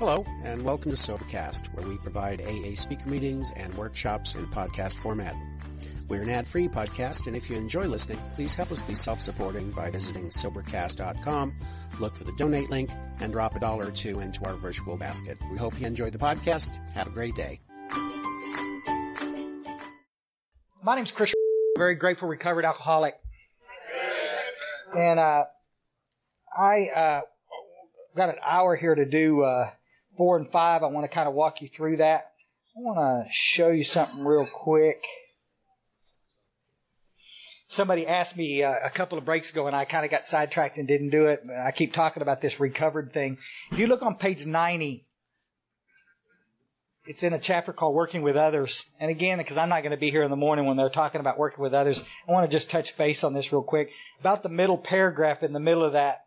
Hello, and welcome to Sobercast, where we provide AA speaker meetings and workshops in podcast format. We're an ad-free podcast, and if you enjoy listening, please help us be self-supporting by visiting Sobercast.com, look for the donate link, and drop a dollar or two into our virtual basket. We hope you enjoyed the podcast. Have a great day. My name's Chris. Very grateful recovered alcoholic, and uh, I uh, got an hour here to do uh, four and five. I want to kind of walk you through that. I want to show you something real quick. Somebody asked me uh, a couple of breaks ago, and I kind of got sidetracked and didn't do it. I keep talking about this recovered thing. If you look on page 90, it's in a chapter called Working with Others. And again, because I'm not going to be here in the morning when they're talking about working with others, I want to just touch base on this real quick. About the middle paragraph in the middle of that,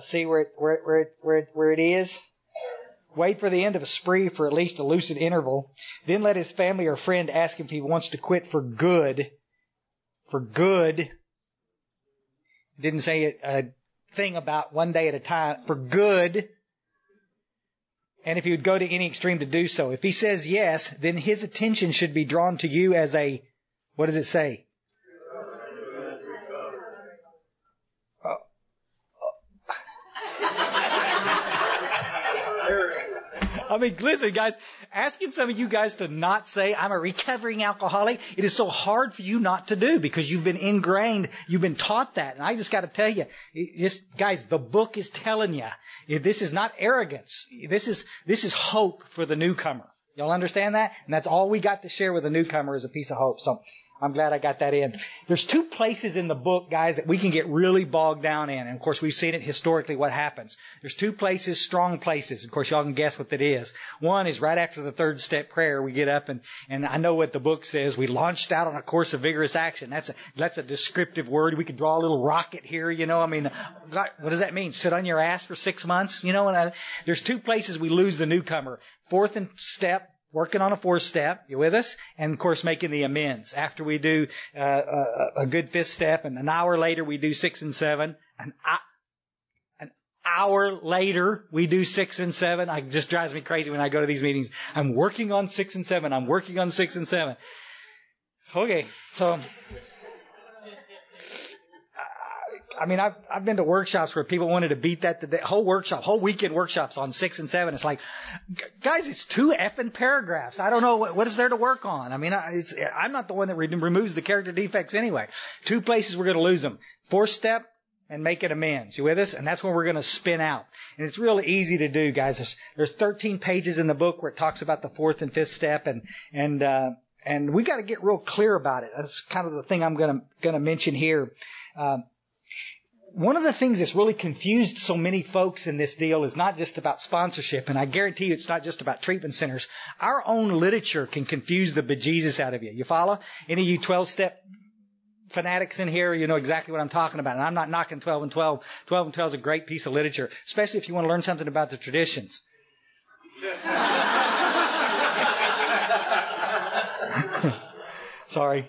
See where it, where, where, it, where, it, where it is. Wait for the end of a spree for at least a lucid interval. Then let his family or friend ask him if he wants to quit for good. For good. Didn't say a thing about one day at a time. For good. And if he would go to any extreme to do so. If he says yes, then his attention should be drawn to you as a, what does it say? I mean, listen, guys, asking some of you guys to not say, I'm a recovering alcoholic, it is so hard for you not to do because you've been ingrained, you've been taught that. And I just got to tell you, just, guys, the book is telling you, this is not arrogance. This is, this is hope for the newcomer. Y'all understand that? And that's all we got to share with the newcomer is a piece of hope. So, I'm glad I got that in. There's two places in the book, guys, that we can get really bogged down in. And of course, we've seen it historically what happens. There's two places, strong places. Of course, y'all can guess what that is. One is right after the third step prayer, we get up and, and I know what the book says. We launched out on a course of vigorous action. That's a, that's a descriptive word. We could draw a little rocket here, you know. I mean, what does that mean? Sit on your ass for six months? You know, and I, there's two places we lose the newcomer. Fourth and step, working on a fourth step. You with us? And of course, making the amends. After we do uh, a, a, good fifth step, and an hour later we do six and seven. An, an hour later we do six and seven. It just drives me crazy when I go to these meetings. I'm working on six and seven. I'm working on six and seven. Okay, so I mean, I've, I've been to workshops where people wanted to beat that the whole workshop, whole weekend workshops on six and seven. It's like, guys, it's two effing paragraphs. I don't know what, what is there to work on. I mean, I, I'm not the one that re- removes the character defects anyway. Two places we're going to lose them. Fourth step, and make it amends. You with us? And that's when we're going to spin out. And it's really easy to do, guys. There's, there's 13 pages in the book where it talks about the fourth and fifth step, and and uh, and we got to get real clear about it. That's kind of the thing I'm going to going to mention here. Um, one of the things that's really confused so many folks in this deal is not just about sponsorship, and I guarantee you it's not just about treatment centers. Our own literature can confuse the bejesus out of you. You follow? Any of you 12 step fanatics in here, you know exactly what I'm talking about. And I'm not knocking 12 and 12. 12 and 12 is a great piece of literature, especially if you want to learn something about the traditions. Sorry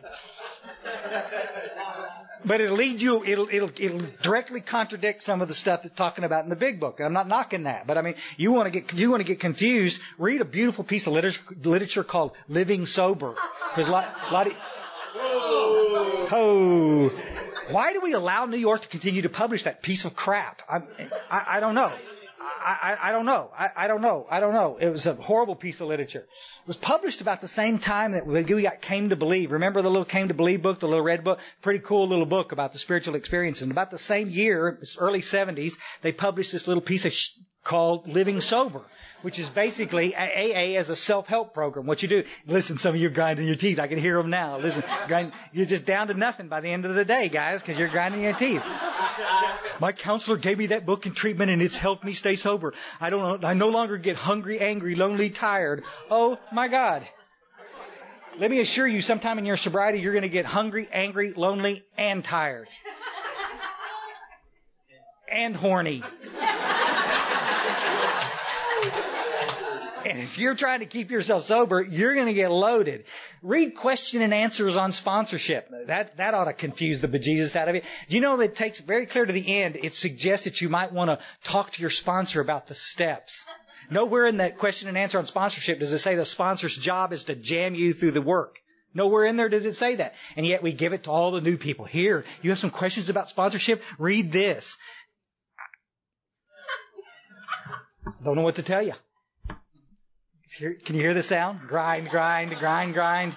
but it'll lead you, it'll, it'll, it'll directly contradict some of the stuff that's talking about in the big book. And I'm not knocking that, but I mean, you want to get, you want to get confused, read a beautiful piece of literature, literature called Living Sober. Because a lot, a lot of, oh, why do we allow New York to continue to publish that piece of crap? I, I, I don't know. I, I, I don't know. I, I don't know. I don't know. It was a horrible piece of literature. It was published about the same time that we got Came to Believe. Remember the little Came to Believe book, the little red book? Pretty cool little book about the spiritual experience. And about the same year, early 70s, they published this little piece of sh- called Living Sober which is basically AA as a self-help program. What you do, listen, some of you are grinding your teeth. I can hear them now. Listen, grind, you're just down to nothing by the end of the day, guys, because you're grinding your teeth. My counselor gave me that book in treatment and it's helped me stay sober. I don't I no longer get hungry, angry, lonely, tired. Oh my God. Let me assure you, sometime in your sobriety, you're going to get hungry, angry, lonely, and tired. And horny. And if you're trying to keep yourself sober, you're going to get loaded. Read question and answers on sponsorship. That, that ought to confuse the bejesus out of you. You know it takes very clear to the end, it suggests that you might want to talk to your sponsor about the steps. Nowhere in that question and answer on sponsorship does it say the sponsor's job is to jam you through the work. Nowhere in there does it say that. And yet we give it to all the new people. Here, you have some questions about sponsorship? Read this. Don't know what to tell you. Can you hear the sound? Grind, grind, grind, grind.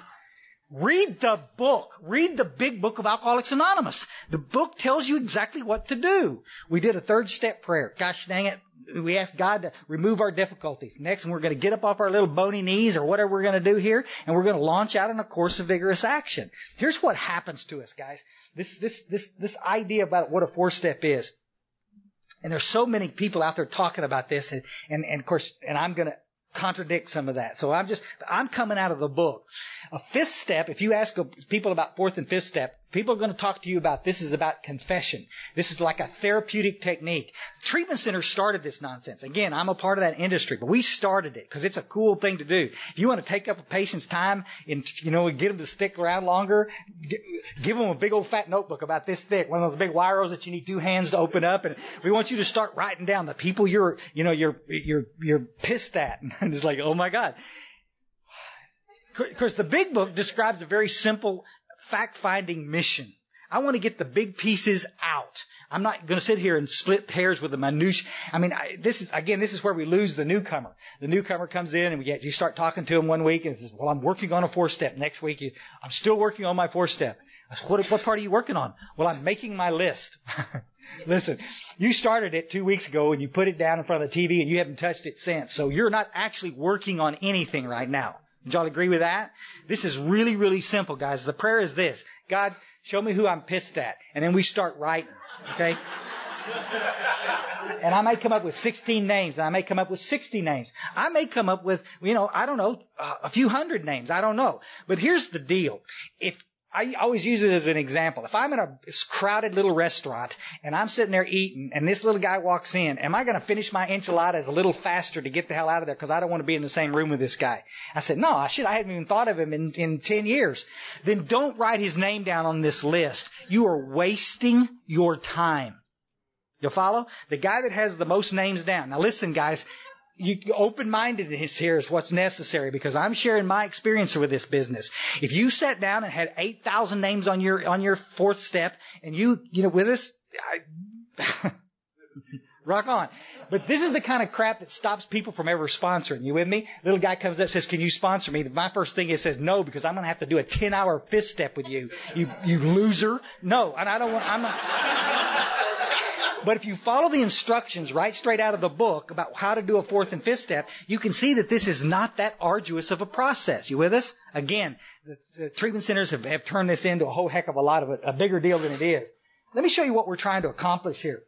Read the book. Read the big book of Alcoholics Anonymous. The book tells you exactly what to do. We did a third step prayer. Gosh dang it. We asked God to remove our difficulties. Next, we're going to get up off our little bony knees or whatever we're going to do here, and we're going to launch out on a course of vigorous action. Here's what happens to us, guys. This, this, this, this idea about what a four step is. And there's so many people out there talking about this, and, and, and of course, and I'm going to contradict some of that. So I'm just, I'm coming out of the book. A fifth step, if you ask people about fourth and fifth step, people are going to talk to you about this is about confession. This is like a therapeutic technique. Treatment centers started this nonsense. Again, I'm a part of that industry, but we started it because it's a cool thing to do. If you want to take up a patient's time and, you know, get them to stick around longer, give them a big old fat notebook about this thick, one of those big wiros that you need two hands to open up. And we want you to start writing down the people you're, you know, you're, you're, you're pissed at. And it's like, oh my God. Of course, the big book describes a very simple fact finding mission. I want to get the big pieces out. I'm not going to sit here and split hairs with the minutiae. I mean, I, this is, again, this is where we lose the newcomer. The newcomer comes in and we get, you start talking to him one week and says, well, I'm working on a four step. Next week, you, I'm still working on my four step. I said, what, what part are you working on? Well, I'm making my list. Listen, you started it two weeks ago and you put it down in front of the TV and you haven't touched it since. So you're not actually working on anything right now. Y'all agree with that? This is really, really simple, guys. The prayer is this. God, show me who I'm pissed at. And then we start writing. Okay? and I may come up with 16 names, and I may come up with 60 names. I may come up with, you know, I don't know, a few hundred names. I don't know. But here's the deal. If I always use it as an example. If I'm in a crowded little restaurant and I'm sitting there eating and this little guy walks in, am I going to finish my enchiladas a little faster to get the hell out of there because I don't want to be in the same room with this guy? I said, no, shit, I hadn't even thought of him in, in 10 years. Then don't write his name down on this list. You are wasting your time. You'll follow? The guy that has the most names down. Now listen, guys, you, open-mindedness here is what's necessary because I'm sharing my experience with this business. If you sat down and had 8,000 names on your, on your fourth step and you, you know, with us, I, rock on. But this is the kind of crap that stops people from ever sponsoring. You with me? Little guy comes up says, can you sponsor me? My first thing is says no because I'm going to have to do a 10 hour fifth step with you. You, you loser. No. And I don't want, I'm not, but if you follow the instructions right straight out of the book about how to do a fourth and fifth step, you can see that this is not that arduous of a process. You with us? Again, the, the treatment centers have, have, turned this into a whole heck of a lot of it, a bigger deal than it is. Let me show you what we're trying to accomplish here.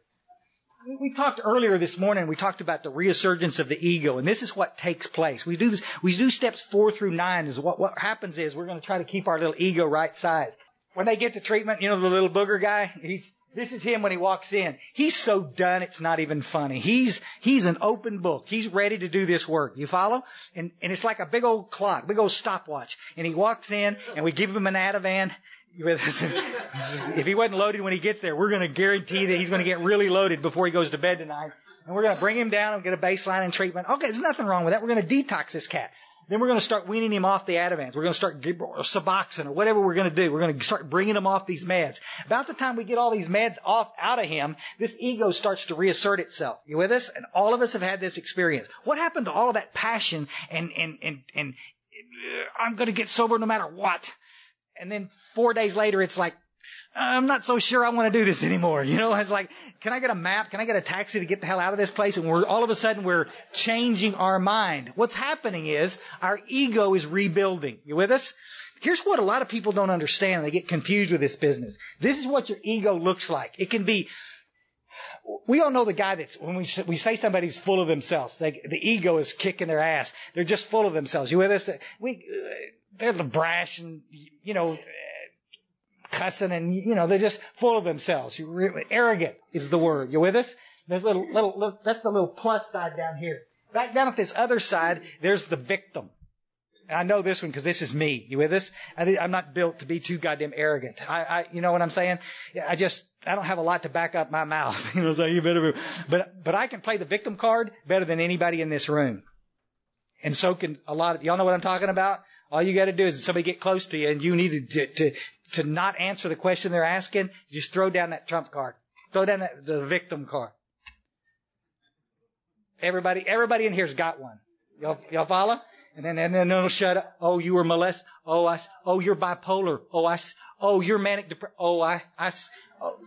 We talked earlier this morning, we talked about the resurgence of the ego, and this is what takes place. We do this, we do steps four through nine is what, what happens is we're going to try to keep our little ego right size. When they get to treatment, you know, the little booger guy, he's, this is him when he walks in. He's so done it's not even funny. He's he's an open book. He's ready to do this work. You follow? And and it's like a big old clock, big old stopwatch. And he walks in and we give him an Ativan. if he wasn't loaded when he gets there, we're going to guarantee that he's going to get really loaded before he goes to bed tonight. And we're going to bring him down and get a baseline and treatment. Okay, there's nothing wrong with that. We're going to detox this cat. Then we're going to start weaning him off the Ativans. We're going to start Suboxone or whatever we're going to do. We're going to start bringing him off these meds. About the time we get all these meds off out of him, this ego starts to reassert itself. You with us? And all of us have had this experience. What happened to all of that passion and and and and uh, I'm going to get sober no matter what? And then four days later, it's like, I'm not so sure I want to do this anymore. You know, it's like, can I get a map? Can I get a taxi to get the hell out of this place? And we're all of a sudden we're changing our mind. What's happening is our ego is rebuilding. You with us? Here's what a lot of people don't understand. They get confused with this business. This is what your ego looks like. It can be, we all know the guy that's, when we, we say somebody's full of themselves, they, the ego is kicking their ass. They're just full of themselves. You with us? We, uh, they're brash and, you know, cussing and, you know, they're just full of themselves. Really, arrogant is the word. You with us? There's little, little, little, that's the little plus side down here. Back down at this other side, there's the victim. And I know this one because this is me. You with us? I, am not built to be too goddamn arrogant. I, I, you know what I'm saying? I just, I don't have a lot to back up my mouth. you know, so you better, be, but, but I can play the victim card better than anybody in this room. And so can a lot of, y'all know what I'm talking about? All you gotta do is somebody get close to you and you need to, to, to not answer the question they're asking, just throw down that trump card. Throw down that, the victim card. Everybody, everybody in here's got one. Y'all, y'all follow? And then, and then it'll shut up. Oh, you were molested. Oh, I, oh, you're bipolar. Oh, I, oh, you're manic depressed. Oh, I, I, oh,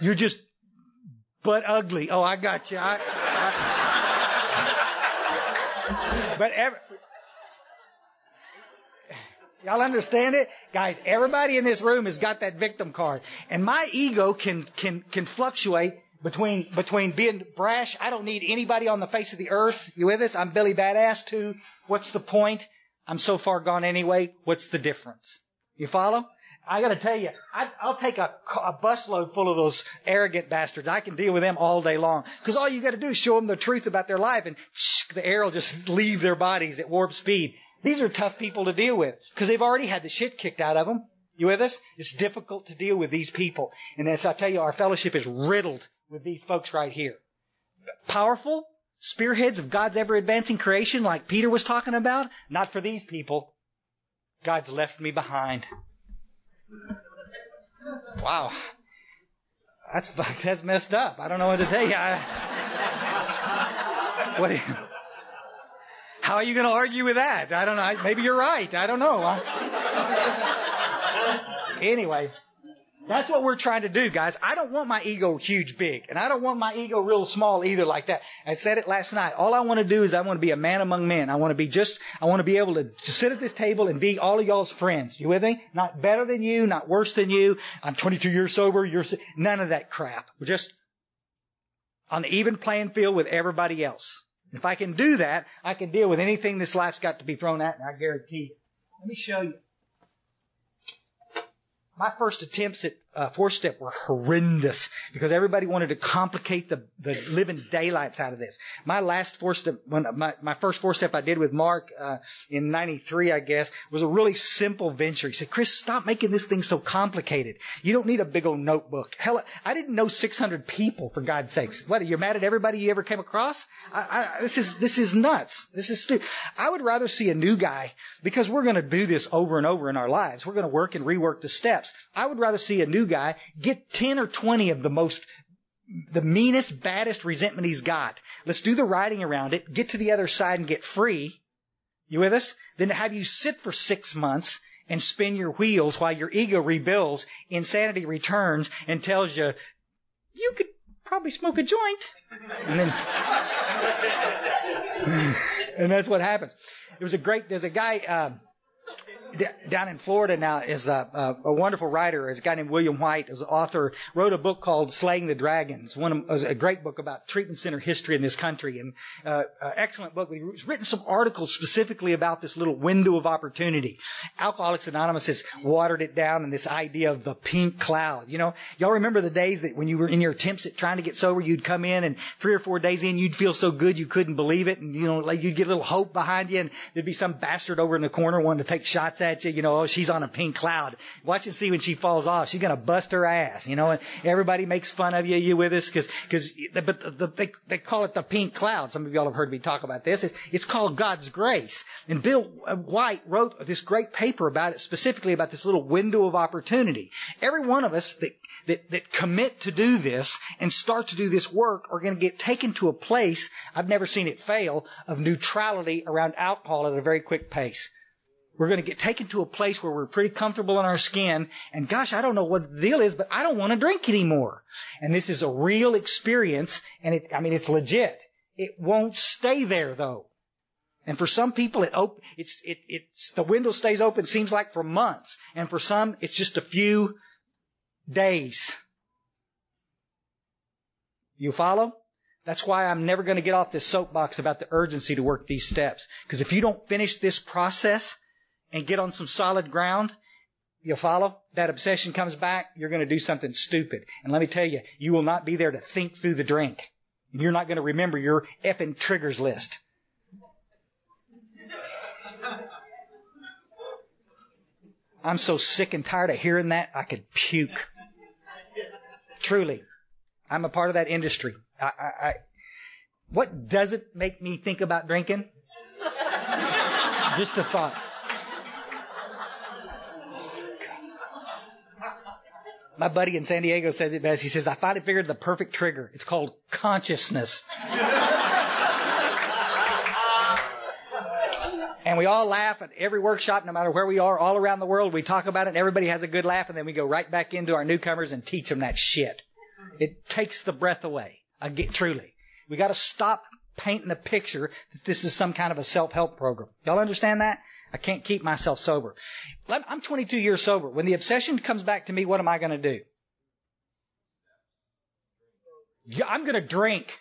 you're just but ugly. Oh, I got you. I, I, but every, Y'all understand it? Guys, everybody in this room has got that victim card. And my ego can, can, can fluctuate between, between being brash. I don't need anybody on the face of the earth. You with us? I'm Billy Badass too. What's the point? I'm so far gone anyway. What's the difference? You follow? I gotta tell you, I, will take a, a busload full of those arrogant bastards. I can deal with them all day long. Cause all you gotta do is show them the truth about their life and the air will just leave their bodies at warp speed. These are tough people to deal with because they've already had the shit kicked out of them. You with us? It's difficult to deal with these people. And as I tell you, our fellowship is riddled with these folks right here. Powerful spearheads of God's ever advancing creation like Peter was talking about? Not for these people. God's left me behind. Wow. That's, that's messed up. I don't know what to tell you. I, what, how are you going to argue with that? I don't know. Maybe you're right. I don't know. anyway, that's what we're trying to do, guys. I don't want my ego huge big, and I don't want my ego real small either like that. I said it last night. All I want to do is I want to be a man among men. I want to be just, I want to be able to sit at this table and be all of y'all's friends. You with me? Not better than you, not worse than you. I'm 22 years sober. You're, none of that crap. We're just on the even playing field with everybody else. If I can do that, I can deal with anything this life's got to be thrown at me, I guarantee you. Let me show you. My first attempts at uh, four step were horrendous because everybody wanted to complicate the, the living daylights out of this. My last four step, when my, my first four step I did with Mark, uh, in 93, I guess, was a really simple venture. He said, Chris, stop making this thing so complicated. You don't need a big old notebook. Hell, I didn't know 600 people for God's sakes. What, you're mad at everybody you ever came across? I, I, this is, this is nuts. This is stupid. I would rather see a new guy because we're going to do this over and over in our lives. We're going to work and rework the steps. I would rather see a new guy get 10 or 20 of the most the meanest, baddest resentment he's got. Let's do the writing around it, get to the other side and get free. You with us? Then have you sit for six months and spin your wheels while your ego rebuilds, insanity returns and tells you, you could probably smoke a joint. And then, and that's what happens. There was a great, there's a guy, uh, down in Florida now is a, a, a wonderful writer. Is a guy named William White, is an author, wrote a book called Slaying the Dragons. One of, a great book about treatment center history in this country, and uh, uh, excellent book. He's written some articles specifically about this little window of opportunity. Alcoholics Anonymous has watered it down in this idea of the pink cloud. You know, y'all remember the days that when you were in your attempts at trying to get sober, you'd come in and three or four days in, you'd feel so good you couldn't believe it, and you know, like you'd get a little hope behind you, and there'd be some bastard over in the corner wanting to take shots at you. You know, oh, she's on a pink cloud. Watch and see when she falls off. She's gonna bust her ass. You know, and everybody makes fun of you. You with us? Because because but the, the, they they call it the pink cloud. Some of y'all have heard me talk about this. It's, it's called God's grace. And Bill White wrote this great paper about it, specifically about this little window of opportunity. Every one of us that that that commit to do this and start to do this work are going to get taken to a place I've never seen it fail of neutrality around alcohol at a very quick pace. We're going to get taken to a place where we're pretty comfortable in our skin. And gosh, I don't know what the deal is, but I don't want to drink anymore. And this is a real experience. And it, I mean, it's legit. It won't stay there though. And for some people, it op- it's, it, it's, the window stays open, seems like for months. And for some, it's just a few days. You follow? That's why I'm never going to get off this soapbox about the urgency to work these steps. Because if you don't finish this process, and get on some solid ground, you'll follow? That obsession comes back, you're going to do something stupid. And let me tell you, you will not be there to think through the drink. And you're not going to remember your effing triggers list. I'm so sick and tired of hearing that, I could puke. Truly. I'm a part of that industry. I, I, I, what doesn't make me think about drinking? Just a thought. My buddy in San Diego says it best. He says, I finally figured the perfect trigger. It's called consciousness. and we all laugh at every workshop, no matter where we are, all around the world. We talk about it, and everybody has a good laugh, and then we go right back into our newcomers and teach them that shit. It takes the breath away. I get truly. We got to stop painting a picture that this is some kind of a self-help program. Y'all understand that? I can't keep myself sober. I'm 22 years sober. When the obsession comes back to me, what am I going to do? I'm going to drink.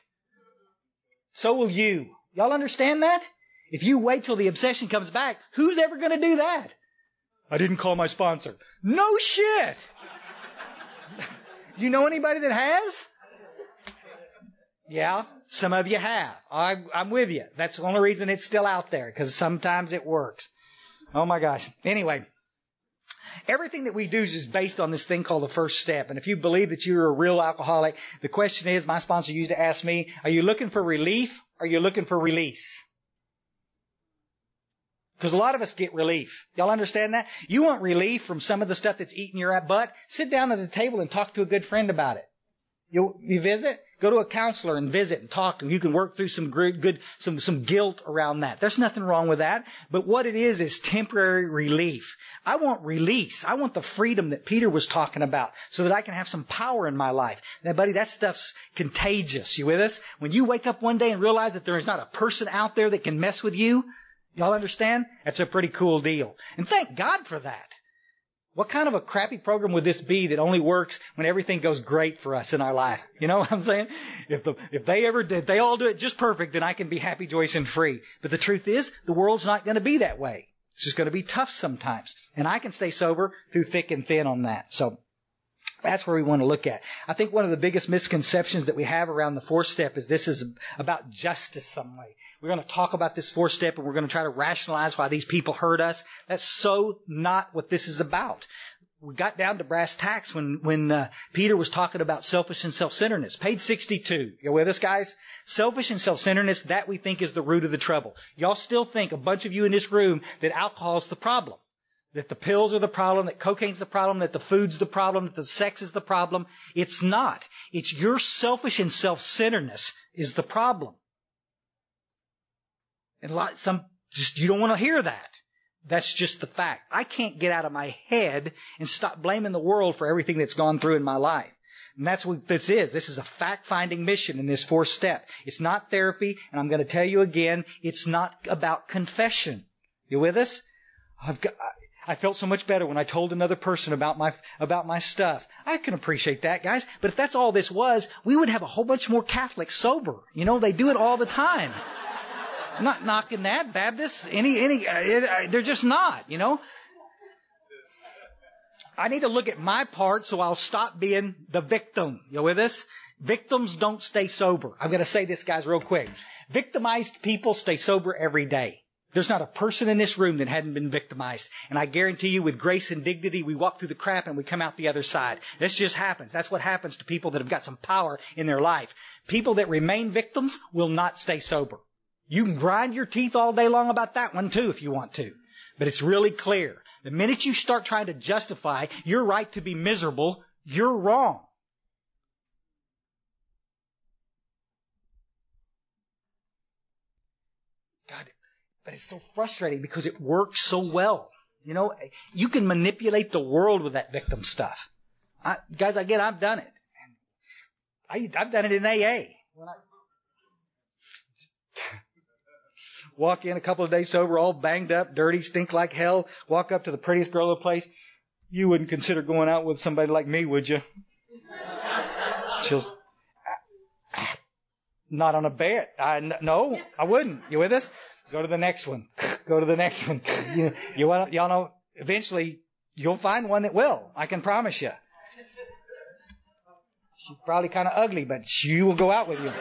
So will you. Y'all understand that? If you wait till the obsession comes back, who's ever going to do that? I didn't call my sponsor. No shit. you know anybody that has? Yeah, some of you have. I, I'm with you. That's the only reason it's still out there, because sometimes it works. Oh my gosh. Anyway, everything that we do is just based on this thing called the first step. And if you believe that you're a real alcoholic, the question is, my sponsor used to ask me, are you looking for relief? Or are you looking for release? Because a lot of us get relief. Y'all understand that? You want relief from some of the stuff that's eating your butt? Sit down at the table and talk to a good friend about it. You, you visit? Go to a counselor and visit and talk, and you can work through some good, good, some, some guilt around that. There's nothing wrong with that. But what it is is temporary relief. I want release. I want the freedom that Peter was talking about so that I can have some power in my life. Now, buddy, that stuff's contagious. You with us? When you wake up one day and realize that there is not a person out there that can mess with you, y'all understand? That's a pretty cool deal. And thank God for that. What kind of a crappy program would this be that only works when everything goes great for us in our life? You know what I'm saying? If the, if they ever did, they all do it just perfect, then I can be happy, joyous, and free. But the truth is, the world's not going to be that way. It's just going to be tough sometimes. And I can stay sober through thick and thin on that. So that's where we want to look at. I think one of the biggest misconceptions that we have around the fourth step is this is about justice some way. We're going to talk about this fourth step and we're going to try to rationalize why these people hurt us. That's so not what this is about. We got down to brass tacks when when uh, Peter was talking about selfish and self-centeredness. Page 62. You with us, guys? Selfish and self-centeredness, that we think is the root of the trouble. Y'all still think, a bunch of you in this room, that alcohol is the problem that the pills are the problem, that cocaine's the problem, that the food's the problem, that the sex is the problem. It's not. It's your selfish and self-centeredness is the problem. And a lot, some, just, you don't want to hear that. That's just the fact. I can't get out of my head and stop blaming the world for everything that's gone through in my life. And that's what this is. This is a fact-finding mission in this fourth step. It's not therapy, and I'm going to tell you again, it's not about confession. You with us? I've got, I felt so much better when I told another person about my about my stuff. I can appreciate that, guys. But if that's all this was, we would have a whole bunch more Catholics sober. You know, they do it all the time. I'm not knocking that Baptists. Any any, uh, they're just not. You know. I need to look at my part so I'll stop being the victim. You with us? Victims don't stay sober. I'm going to say this, guys, real quick. Victimized people stay sober every day. There's not a person in this room that hadn't been victimized. And I guarantee you with grace and dignity, we walk through the crap and we come out the other side. This just happens. That's what happens to people that have got some power in their life. People that remain victims will not stay sober. You can grind your teeth all day long about that one too if you want to. But it's really clear. The minute you start trying to justify your right to be miserable, you're wrong. But it's so frustrating because it works so well. You know, you can manipulate the world with that victim stuff. I, guys, I get, I've done it. I, I've done it in AA. When I walk in a couple of days sober, all banged up, dirty, stink like hell, walk up to the prettiest girl in the place. You wouldn't consider going out with somebody like me, would you? She'll, not on a bet. I, no, I wouldn't. You with us? Go to the next one. Go to the next one. you, you want, y'all know, eventually you'll find one that will. I can promise you. She's probably kind of ugly, but she will go out with you.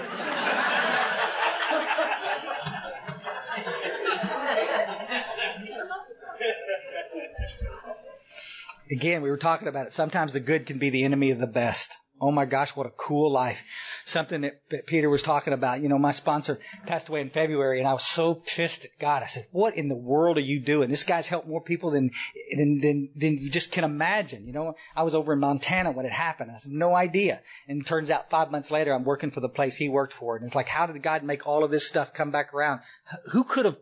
Again, we were talking about it. Sometimes the good can be the enemy of the best. Oh my gosh, what a cool life. Something that, that, Peter was talking about. You know, my sponsor passed away in February and I was so pissed at God. I said, what in the world are you doing? This guy's helped more people than, than, than, than you just can imagine. You know, I was over in Montana when it happened. I had no idea. And it turns out five months later, I'm working for the place he worked for. And it's like, how did God make all of this stuff come back around? Who could have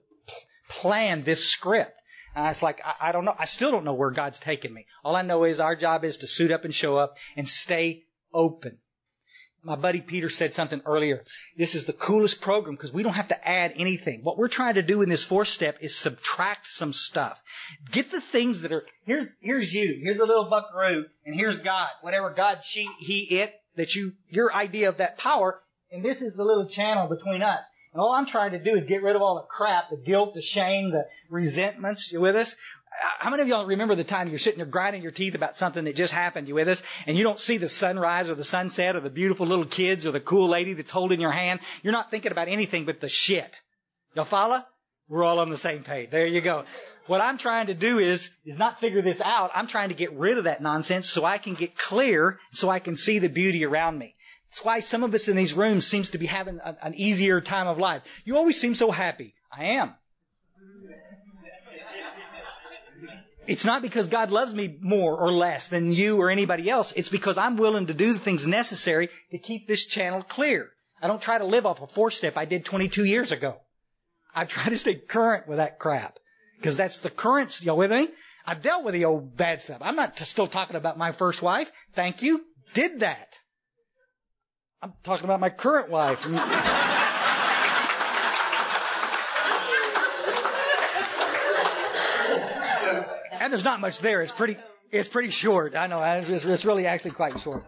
planned this script? And it's like, I, I don't know. I still don't know where God's taking me. All I know is our job is to suit up and show up and stay open. My buddy Peter said something earlier. This is the coolest program because we don't have to add anything. What we're trying to do in this fourth step is subtract some stuff. Get the things that are, here's, here's you, here's a little buckaroo, and here's God. Whatever God, she, he, it, that you, your idea of that power, and this is the little channel between us. And all I'm trying to do is get rid of all the crap, the guilt, the shame, the resentments. You with us? How many of y'all remember the time you're sitting there grinding your teeth about something that just happened? You with us? And you don't see the sunrise or the sunset or the beautiful little kids or the cool lady that's holding your hand. You're not thinking about anything but the shit. Y'all follow? We're all on the same page. There you go. What I'm trying to do is, is not figure this out. I'm trying to get rid of that nonsense so I can get clear, so I can see the beauty around me. That's why some of us in these rooms seems to be having an easier time of life. You always seem so happy. I am. It's not because God loves me more or less than you or anybody else. It's because I'm willing to do the things necessary to keep this channel clear. I don't try to live off a four step I did 22 years ago. I try to stay current with that crap. Because that's the current, y'all with me? I've dealt with the old bad stuff. I'm not still talking about my first wife. Thank you. Did that. I'm talking about my current wife. There's not much there. It's pretty, it's pretty short. I know. It's, it's really actually quite short.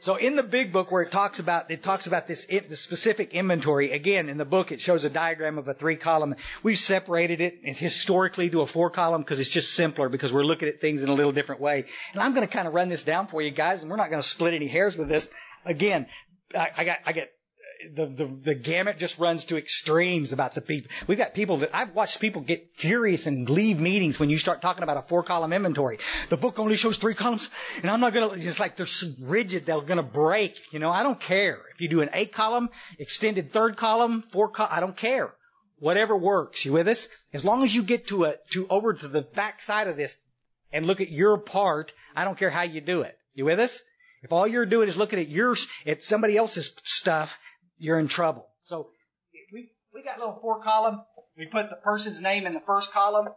So in the big book where it talks about it talks about this the specific inventory again in the book it shows a diagram of a three column. We've separated it historically to a four column because it's just simpler because we're looking at things in a little different way. And I'm going to kind of run this down for you guys, and we're not going to split any hairs with this. Again, I, I got I get the, the, the gamut just runs to extremes about the people. We've got people that I've watched people get furious and leave meetings when you start talking about a four column inventory. The book only shows three columns and I'm not going to, it's like they're so rigid they're going to break. You know, I don't care. If you do an eight column, extended third column, four column, I don't care. Whatever works. You with us? As long as you get to a, to over to the back side of this and look at your part, I don't care how you do it. You with us? If all you're doing is looking at your, at somebody else's stuff, you're in trouble. So we, we got a little four column. We put the person's name in the first column,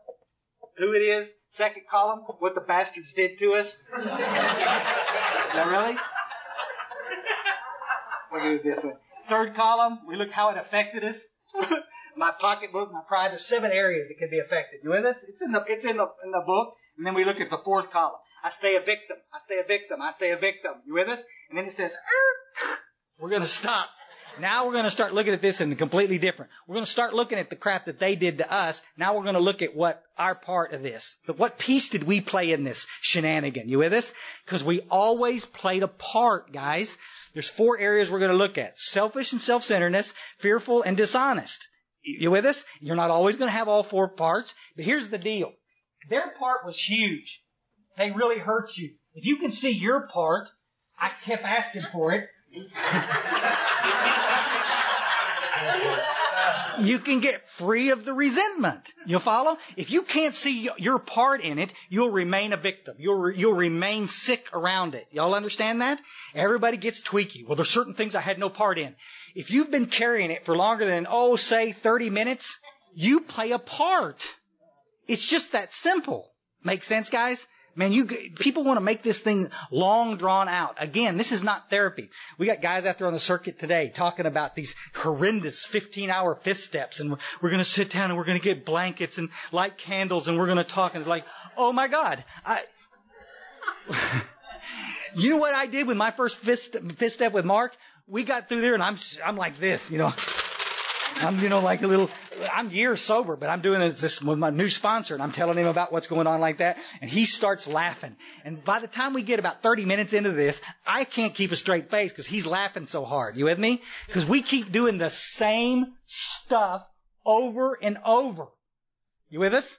who it is. Second column, what the bastards did to us. is that really? We'll do this one. Third column, we look how it affected us. my pocketbook, my pride. There's seven areas that can be affected. You with us? It's in the it's in the in the book. And then we look at the fourth column. I stay a victim. I stay a victim. I stay a victim. You with us? And then it says, we're to stop now we're going to start looking at this in a completely different. We're going to start looking at the crap that they did to us. Now we're going to look at what our part of this. What piece did we play in this shenanigan? You with us? Because we always played a part, guys. There's four areas we're going to look at. Selfish and self-centeredness, fearful and dishonest. You with us? You're not always going to have all four parts, but here's the deal. Their part was huge. They really hurt you. If you can see your part, I kept asking for it. you can get free of the resentment. You'll follow? If you can't see your part in it, you'll remain a victim. You'll, you'll remain sick around it. Y'all understand that? Everybody gets tweaky. Well, there's certain things I had no part in. If you've been carrying it for longer than, oh, say 30 minutes, you play a part. It's just that simple. Make sense, guys? Man, you people want to make this thing long drawn out. Again, this is not therapy. We got guys out there on the circuit today talking about these horrendous 15-hour fifth steps, and we're going to sit down and we're going to get blankets and light candles, and we're going to talk. And it's like, oh my God, I. you know what I did with my first fifth, fifth step with Mark? We got through there, and I'm I'm like this, you know. I'm, you know, like a little, I'm years sober, but I'm doing this with my new sponsor and I'm telling him about what's going on like that. And he starts laughing. And by the time we get about 30 minutes into this, I can't keep a straight face because he's laughing so hard. You with me? Because we keep doing the same stuff over and over. You with us?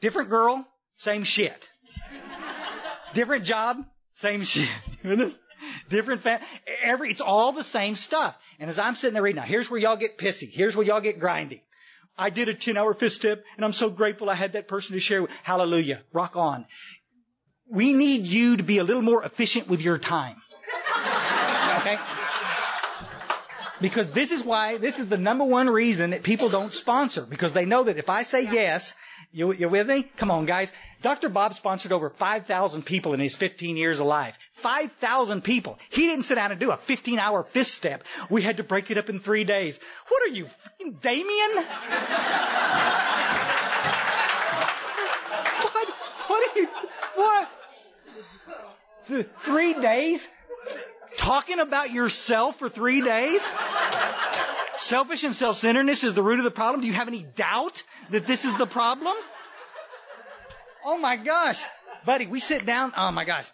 Different girl, same shit. Different job, same shit. Different fam- every it's all the same stuff. And as I'm sitting there reading, now here's where y'all get pissy. Here's where y'all get grindy. I did a 10 hour fifth step and I'm so grateful I had that person to share with. Hallelujah. Rock on. We need you to be a little more efficient with your time. Okay? Because this is why, this is the number one reason that people don't sponsor. Because they know that if I say yes, you, you with me? Come on, guys. Dr. Bob sponsored over 5,000 people in his 15 years alive. 5,000 people. He didn't sit down and do a 15 hour fifth step. We had to break it up in three days. What are you, Damien? what? What are you, what? Three days? Talking about yourself for three days? Selfish and self-centeredness is the root of the problem. Do you have any doubt that this is the problem? Oh my gosh. Buddy, we sit down. Oh my gosh.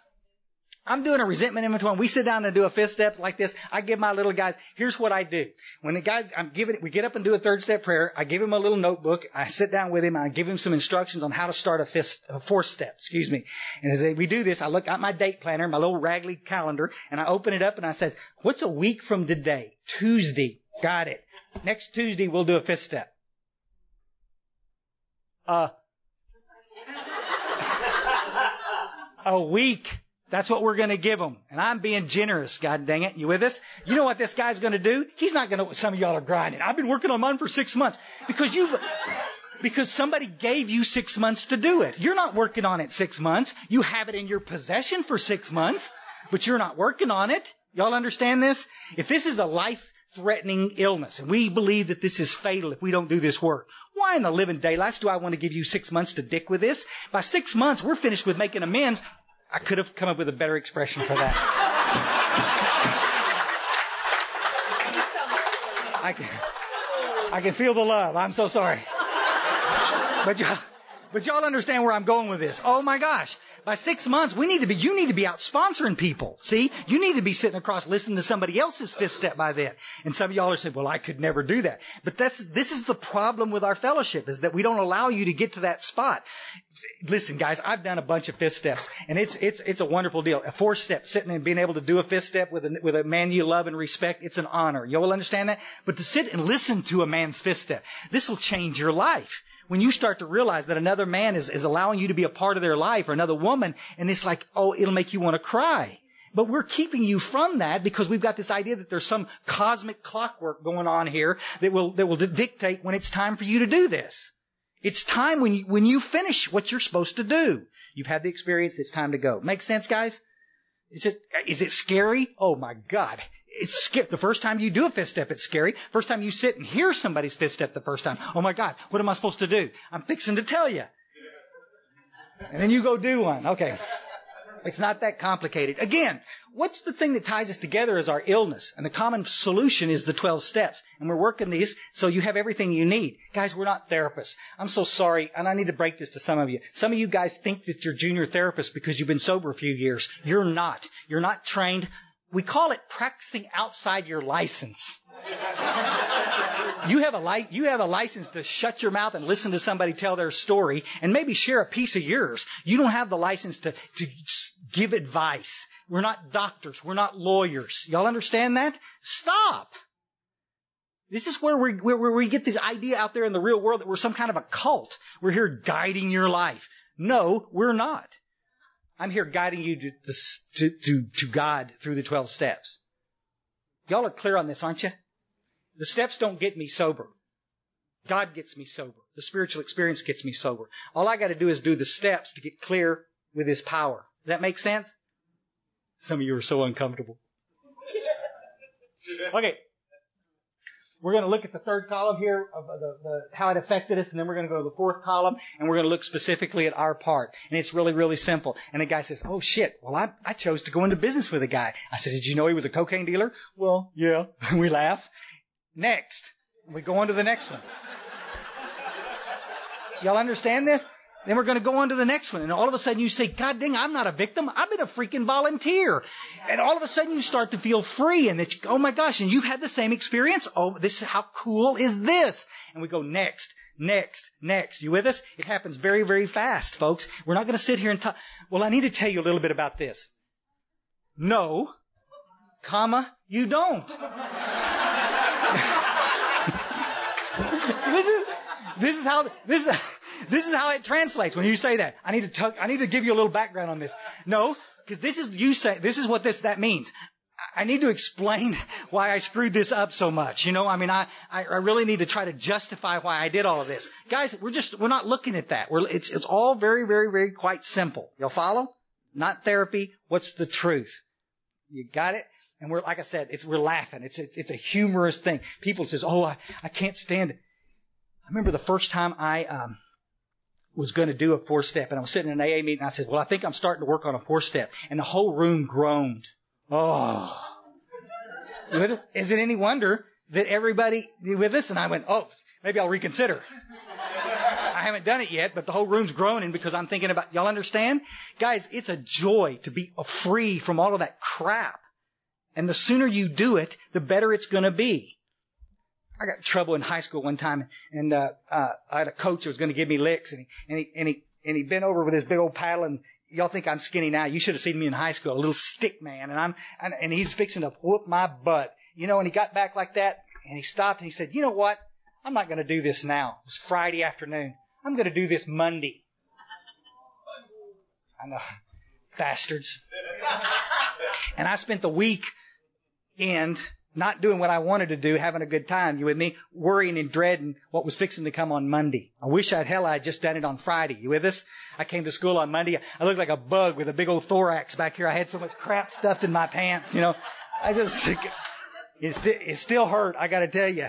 I'm doing a resentment inventory. We sit down and do a fifth step like this. I give my little guys, here's what I do. When the guys, I'm giving, we get up and do a third step prayer. I give him a little notebook. I sit down with him. I give him some instructions on how to start a fifth, a fourth step, excuse me. And as we do this, I look at my date planner, my little raggedy calendar, and I open it up and I says, what's a week from today? Tuesday. Got it. Next Tuesday, we'll do a fifth step. Uh, a week. That's what we're going to give them. And I'm being generous, God dang it. You with us? You know what this guy's going to do? He's not going to, some of y'all are grinding. I've been working on mine for six months because you've, because somebody gave you six months to do it. You're not working on it six months. You have it in your possession for six months, but you're not working on it. Y'all understand this? If this is a life threatening illness and we believe that this is fatal if we don't do this work, why in the living daylights do I want to give you six months to dick with this? By six months, we're finished with making amends. I could have come up with a better expression for that. I can, I can feel the love. I'm so sorry. But y'all, but y'all understand where I'm going with this. Oh my gosh. By six months, we need to be, you need to be out sponsoring people. See? You need to be sitting across listening to somebody else's fifth step by then. And some of y'all are saying, well, I could never do that. But that's, this is the problem with our fellowship is that we don't allow you to get to that spot. Listen, guys, I've done a bunch of fifth steps and it's, it's, it's a wonderful deal. A fourth step, sitting and being able to do a fifth step with a, with a man you love and respect, it's an honor. You all understand that? But to sit and listen to a man's fifth step, this will change your life when you start to realize that another man is, is allowing you to be a part of their life or another woman, and it's like, oh, it'll make you want to cry. But we're keeping you from that because we've got this idea that there's some cosmic clockwork going on here that will, that will dictate when it's time for you to do this. It's time when you, when you finish what you're supposed to do. You've had the experience, it's time to go. Make sense, guys? Is it, is it scary? Oh my God it's scary. The first time you do a fifth step, it's scary. First time you sit and hear somebody's fifth step the first time, oh my God, what am I supposed to do? I'm fixing to tell you. And then you go do one. Okay. It's not that complicated. Again, what's the thing that ties us together is our illness. And the common solution is the 12 steps. And we're working these so you have everything you need. Guys, we're not therapists. I'm so sorry. And I need to break this to some of you. Some of you guys think that you're junior therapists because you've been sober a few years. You're not. You're not trained we call it practicing outside your license. you have a li- you have a license to shut your mouth and listen to somebody tell their story and maybe share a piece of yours. You don't have the license to, to give advice. We're not doctors. We're not lawyers. Y'all understand that? Stop. This is where we, where, where we get this idea out there in the real world that we're some kind of a cult. We're here guiding your life. No, we're not. I'm here guiding you to, to, to, to God through the 12 steps. Y'all are clear on this, aren't you? The steps don't get me sober. God gets me sober. The spiritual experience gets me sober. All I got to do is do the steps to get clear with His power. Does that make sense? Some of you are so uncomfortable. Okay, we're going to look at the third column here of the, the, how it affected us, and then we're going to go to the fourth column, and we're going to look specifically at our part. And it's really, really simple. And the guy says, "Oh shit! Well, I, I chose to go into business with a guy." I said, "Did you know he was a cocaine dealer?" Well, yeah. we laugh. Next, we go on to the next one. Y'all understand this? Then we're going to go on to the next one. And all of a sudden you say, God dang, I'm not a victim. I've been a freaking volunteer. And all of a sudden you start to feel free and that, oh my gosh, and you've had the same experience. Oh, this, is how cool is this? And we go next, next, next. You with us? It happens very, very fast, folks. We're not going to sit here and talk. Well, I need to tell you a little bit about this. No, comma, you don't. this is how this is this is how it translates when you say that. I need to tuck, I need to give you a little background on this. No, because this is you say this is what this that means. I need to explain why I screwed this up so much. You know, I mean, I, I, really need to try to justify why I did all of this. Guys, we're just, we're not looking at that. We're, it's, it's all very, very, very quite simple. You'll follow? Not therapy. What's the truth? You got it? And we're, like I said, it's, we're laughing. It's, it's, it's a humorous thing. People says, oh, I, I can't stand it. I remember the first time I, um, was going to do a four step and I was sitting in an AA meeting and I said, well, I think I'm starting to work on a four step and the whole room groaned. Oh. Is it any wonder that everybody with this? And I went, oh, maybe I'll reconsider. I haven't done it yet, but the whole room's groaning because I'm thinking about, y'all understand? Guys, it's a joy to be free from all of that crap. And the sooner you do it, the better it's going to be. I got trouble in high school one time, and uh, uh, I had a coach who was going to give me licks, and he and he and he and he bent over with his big old paddle, and y'all think I'm skinny now. You should have seen me in high school, a little stick man, and I'm and, and he's fixing to whoop my butt, you know. And he got back like that, and he stopped and he said, "You know what? I'm not going to do this now. It's Friday afternoon. I'm going to do this Monday." I know, bastards. And I spent the week end not doing what I wanted to do, having a good time. You with me? Worrying and dreading what was fixing to come on Monday. I wish I'd hell I'd just done it on Friday. You with us? I came to school on Monday. I looked like a bug with a big old thorax back here. I had so much crap stuffed in my pants. You know, I just it, st- it still hurt. I got to tell you.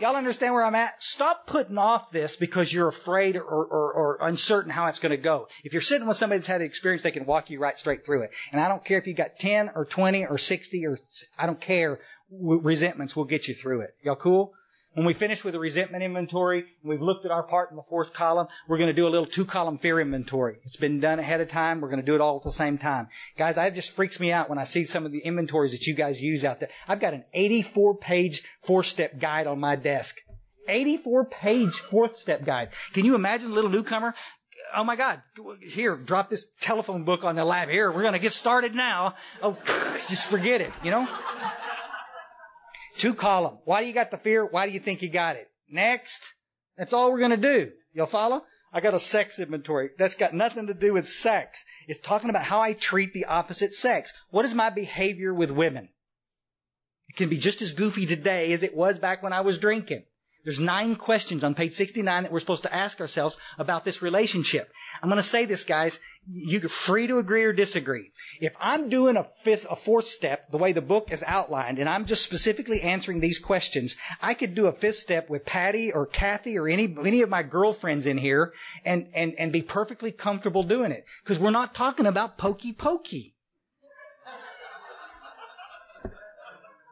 Y'all understand where I'm at? Stop putting off this because you're afraid or, or, or uncertain how it's going to go. If you're sitting with somebody that's had the experience, they can walk you right straight through it. And I don't care if you got 10 or 20 or 60 or, I don't care. Resentments will get you through it. Y'all cool? When we finish with the resentment inventory, we've looked at our part in the fourth column, we're going to do a little two column fear inventory. It's been done ahead of time. We're going to do it all at the same time. Guys, it just freaks me out when I see some of the inventories that you guys use out there. I've got an 84 page four step guide on my desk. 84 page fourth step guide. Can you imagine a little newcomer? Oh my God, here, drop this telephone book on the lab. Here, we're going to get started now. Oh, just forget it, you know? Two column. Why do you got the fear? Why do you think you got it? Next. That's all we're going to do. You'll follow? I got a sex inventory. That's got nothing to do with sex. It's talking about how I treat the opposite sex. What is my behavior with women? It can be just as goofy today as it was back when I was drinking. There's nine questions on page 69 that we're supposed to ask ourselves about this relationship. I'm going to say this, guys. You're free to agree or disagree. If I'm doing a fifth, a fourth step, the way the book is outlined, and I'm just specifically answering these questions, I could do a fifth step with Patty or Kathy or any, any of my girlfriends in here and, and, and be perfectly comfortable doing it. Because we're not talking about pokey pokey.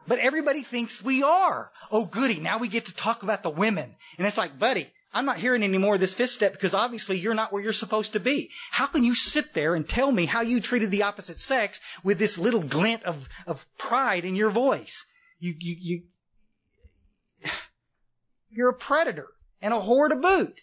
But everybody thinks we are. Oh, goody. Now we get to talk about the women. And it's like, buddy, I'm not hearing any more of this fifth step because obviously you're not where you're supposed to be. How can you sit there and tell me how you treated the opposite sex with this little glint of, of pride in your voice? You, you, you, you're a predator and a whore to boot.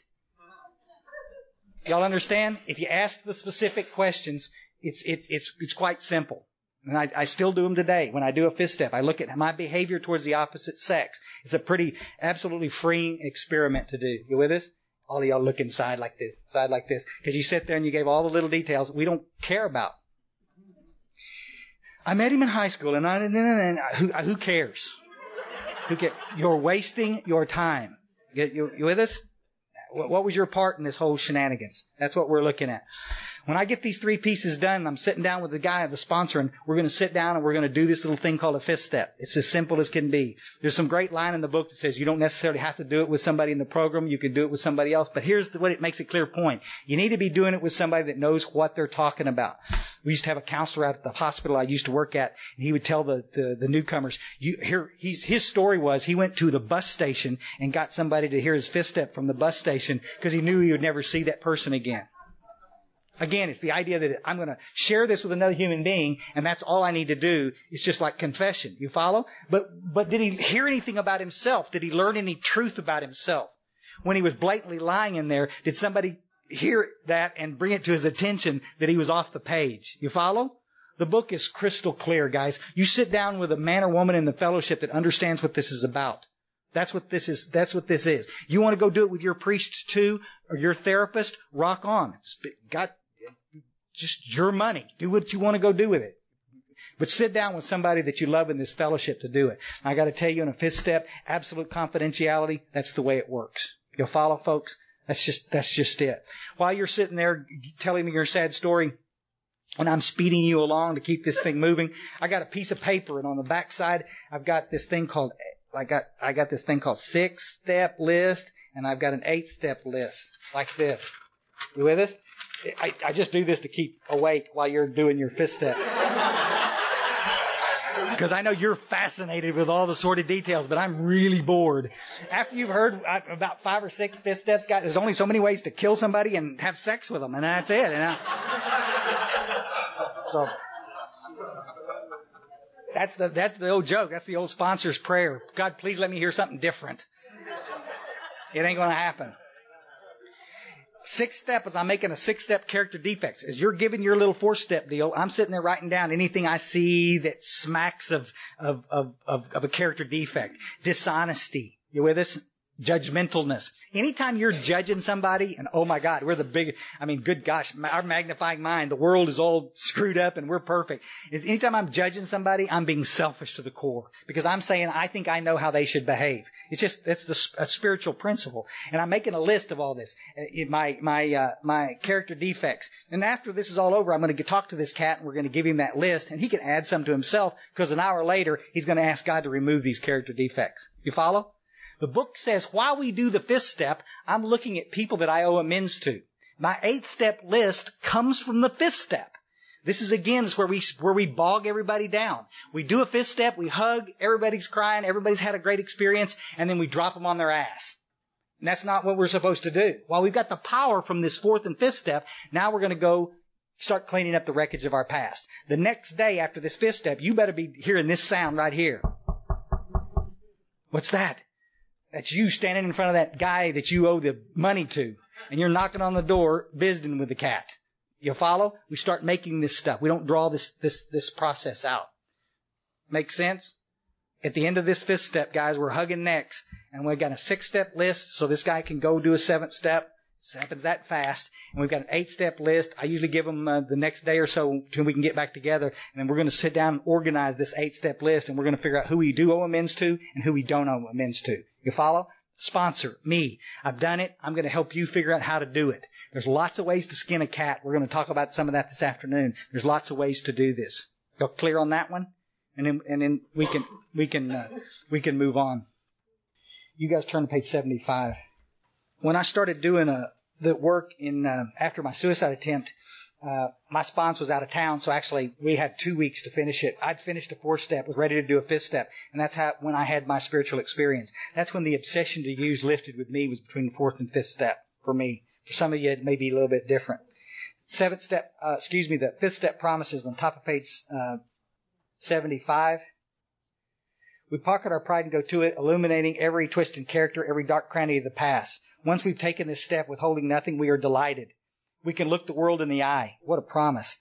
Y'all understand? If you ask the specific questions, it's, it's, it's, it's quite simple. And I, I, still do them today. When I do a fifth step, I look at my behavior towards the opposite sex. It's a pretty, absolutely freeing experiment to do. You with us? All of y'all look inside like this, side like this. Because you sit there and you gave all the little details we don't care about. I met him in high school and I, and and who, who cares? Who cares? You're wasting your time. You, you, you with us? What was your part in this whole shenanigans? That's what we're looking at. When I get these three pieces done, I'm sitting down with the guy, the sponsor, and we're going to sit down and we're going to do this little thing called a fifth step. It's as simple as can be. There's some great line in the book that says you don't necessarily have to do it with somebody in the program. You can do it with somebody else. But here's the, what it makes a clear point. You need to be doing it with somebody that knows what they're talking about. We used to have a counselor out at the hospital I used to work at, and he would tell the, the, the newcomers, you, here, he's, his story was he went to the bus station and got somebody to hear his fifth step from the bus station because he knew he would never see that person again. Again, it's the idea that I'm going to share this with another human being, and that's all I need to do. It's just like confession. You follow? But, but did he hear anything about himself? Did he learn any truth about himself? when he was blatantly lying in there, did somebody hear that and bring it to his attention that he was off the page? You follow? The book is crystal clear, guys. You sit down with a man or woman in the fellowship that understands what this is about. That's what this is. That's what this is. You want to go do it with your priest too, or your therapist? Rock on. Got just your money. Do what you want to go do with it. But sit down with somebody that you love in this fellowship to do it. I got to tell you in a fifth step, absolute confidentiality. That's the way it works. You'll follow, folks. That's just that's just it. While you're sitting there telling me your sad story, and I'm speeding you along to keep this thing moving. I got a piece of paper, and on the back side, I've got this thing called I got I got this thing called six step list, and I've got an eight step list like this. You with us? I, I just do this to keep awake while you're doing your fifth step. Because I know you're fascinated with all the sordid details, but I'm really bored. After you've heard uh, about five or six fifth steps, guys, there's only so many ways to kill somebody and have sex with them, and that's it. And I, so that's the that's the old joke. That's the old sponsor's prayer. God, please let me hear something different. It ain't to happen. Sixth step is I'm making a six step character defects. As you're giving your little four step deal, I'm sitting there writing down anything I see that smacks of, of, of, of, of a character defect. Dishonesty. You with us? Judgmentalness. Anytime you're judging somebody, and oh my God, we're the big, I mean, good gosh, our magnifying mind, the world is all screwed up and we're perfect. Is anytime I'm judging somebody, I'm being selfish to the core because I'm saying I think I know how they should behave. It's just that's the a spiritual principle, and I'm making a list of all this, uh, my my uh, my character defects. And after this is all over, I'm going to talk to this cat, and we're going to give him that list, and he can add some to himself because an hour later he's going to ask God to remove these character defects. You follow? The book says while we do the fifth step, I'm looking at people that I owe amends to. My eighth step list comes from the fifth step. This is again is where we where we bog everybody down. We do a fifth step, we hug, everybody's crying, everybody's had a great experience, and then we drop them on their ass. And that's not what we're supposed to do. While we've got the power from this fourth and fifth step, now we're going to go start cleaning up the wreckage of our past. The next day after this fifth step, you better be hearing this sound right here. What's that? That's you standing in front of that guy that you owe the money to. And you're knocking on the door, visiting with the cat. You follow? We start making this stuff. We don't draw this, this, this process out. Make sense? At the end of this fifth step, guys, we're hugging necks and we've got a six step list so this guy can go do a seventh step. It happens that fast. And we've got an eight step list. I usually give them uh, the next day or so until we can get back together. And then we're going to sit down and organize this eight step list and we're going to figure out who we do owe amends to and who we don't owe amends to. You follow? Sponsor, me. I've done it. I'm going to help you figure out how to do it. There's lots of ways to skin a cat. We're going to talk about some of that this afternoon. There's lots of ways to do this. you clear on that one? And then, and then we can, we can, uh, we can move on. You guys turn to page 75. When I started doing a, the work in, uh, after my suicide attempt, uh, my sponsor was out of town, so actually we had two weeks to finish it. I'd finished a fourth step, was ready to do a fifth step, and that's how when I had my spiritual experience. That's when the obsession to use lifted with me was between the fourth and fifth step for me. For some of you, it may be a little bit different. Seventh step, uh, excuse me, the fifth step promises on top of page uh, 75. We pocket our pride and go to it, illuminating every twist in character, every dark cranny of the past. Once we've taken this step withholding nothing, we are delighted. We can look the world in the eye. What a promise.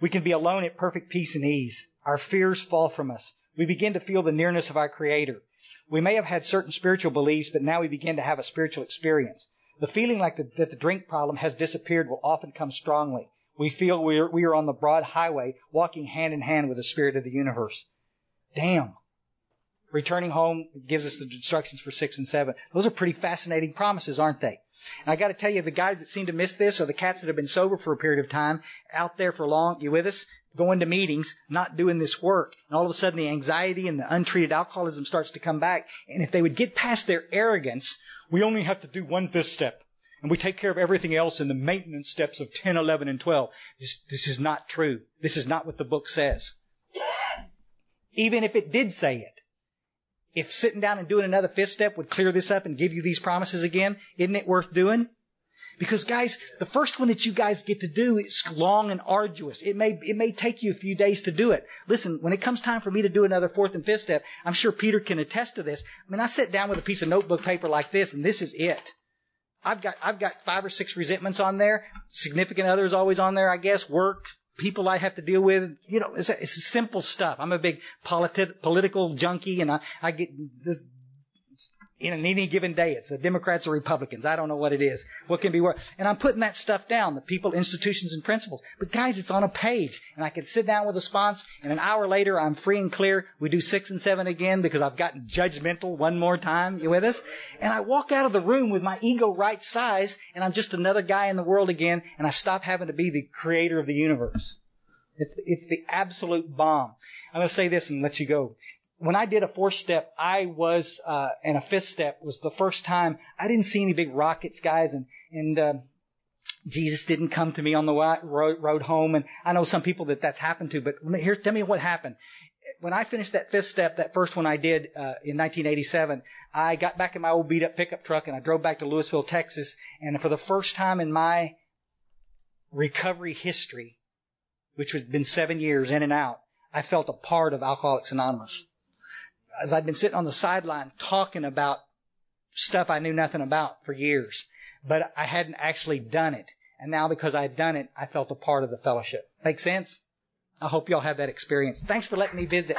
We can be alone at perfect peace and ease. Our fears fall from us. We begin to feel the nearness of our Creator. We may have had certain spiritual beliefs, but now we begin to have a spiritual experience. The feeling like the, that the drink problem has disappeared will often come strongly. We feel we are, we are on the broad highway, walking hand in hand with the Spirit of the universe. Damn. Returning home gives us the instructions for six and seven. Those are pretty fascinating promises, aren't they? And I got to tell you, the guys that seem to miss this are the cats that have been sober for a period of time, out there for long. You with us? Going to meetings, not doing this work. And all of a sudden the anxiety and the untreated alcoholism starts to come back. And if they would get past their arrogance, we only have to do one fifth step. And we take care of everything else in the maintenance steps of 10, 11, and 12. This, this is not true. This is not what the book says. Even if it did say it if sitting down and doing another fifth step would clear this up and give you these promises again, isn't it worth doing? Because guys, the first one that you guys get to do is long and arduous. It may, it may take you a few days to do it. Listen, when it comes time for me to do another fourth and fifth step, I'm sure Peter can attest to this. I mean, I sit down with a piece of notebook paper like this and this is it. I've got I've got five or six resentments on there. Significant others always on there, I guess. Work, people I have to deal with. You know, it's, it's simple stuff. I'm a big politi- political junkie, and I, I get this in any given day. It's the Democrats or Republicans. I don't know what it is. What can be worse? And I'm putting that stuff down, the people, institutions, and principles. But guys, it's on a page. And I can sit down with a sponsor, and an hour later, I'm free and clear. We do six and seven again because I've gotten judgmental one more time. You with us? And I walk out of the room with my ego right size, and I'm just another guy in the world again, and I stop having to be the creator of the universe. It's, it's the absolute bomb. I'm going to say this and let you go when I did a fourth step, I was, uh, and a fifth step was the first time I didn't see any big rockets, guys, and, and, uh, Jesus didn't come to me on the road, home. And I know some people that that's happened to, but here, tell me what happened. When I finished that fifth step, that first one I did, uh, in 1987, I got back in my old beat up pickup truck and I drove back to Lewisville, Texas. And for the first time in my recovery history, which has been seven years in and out, I felt a part of Alcoholics Anonymous as I'd been sitting on the sideline talking about stuff I knew nothing about for years, but I hadn't actually done it. And now because I'd done it, I felt a part of the fellowship. Make sense? I hope y'all have that experience. Thanks for letting me visit.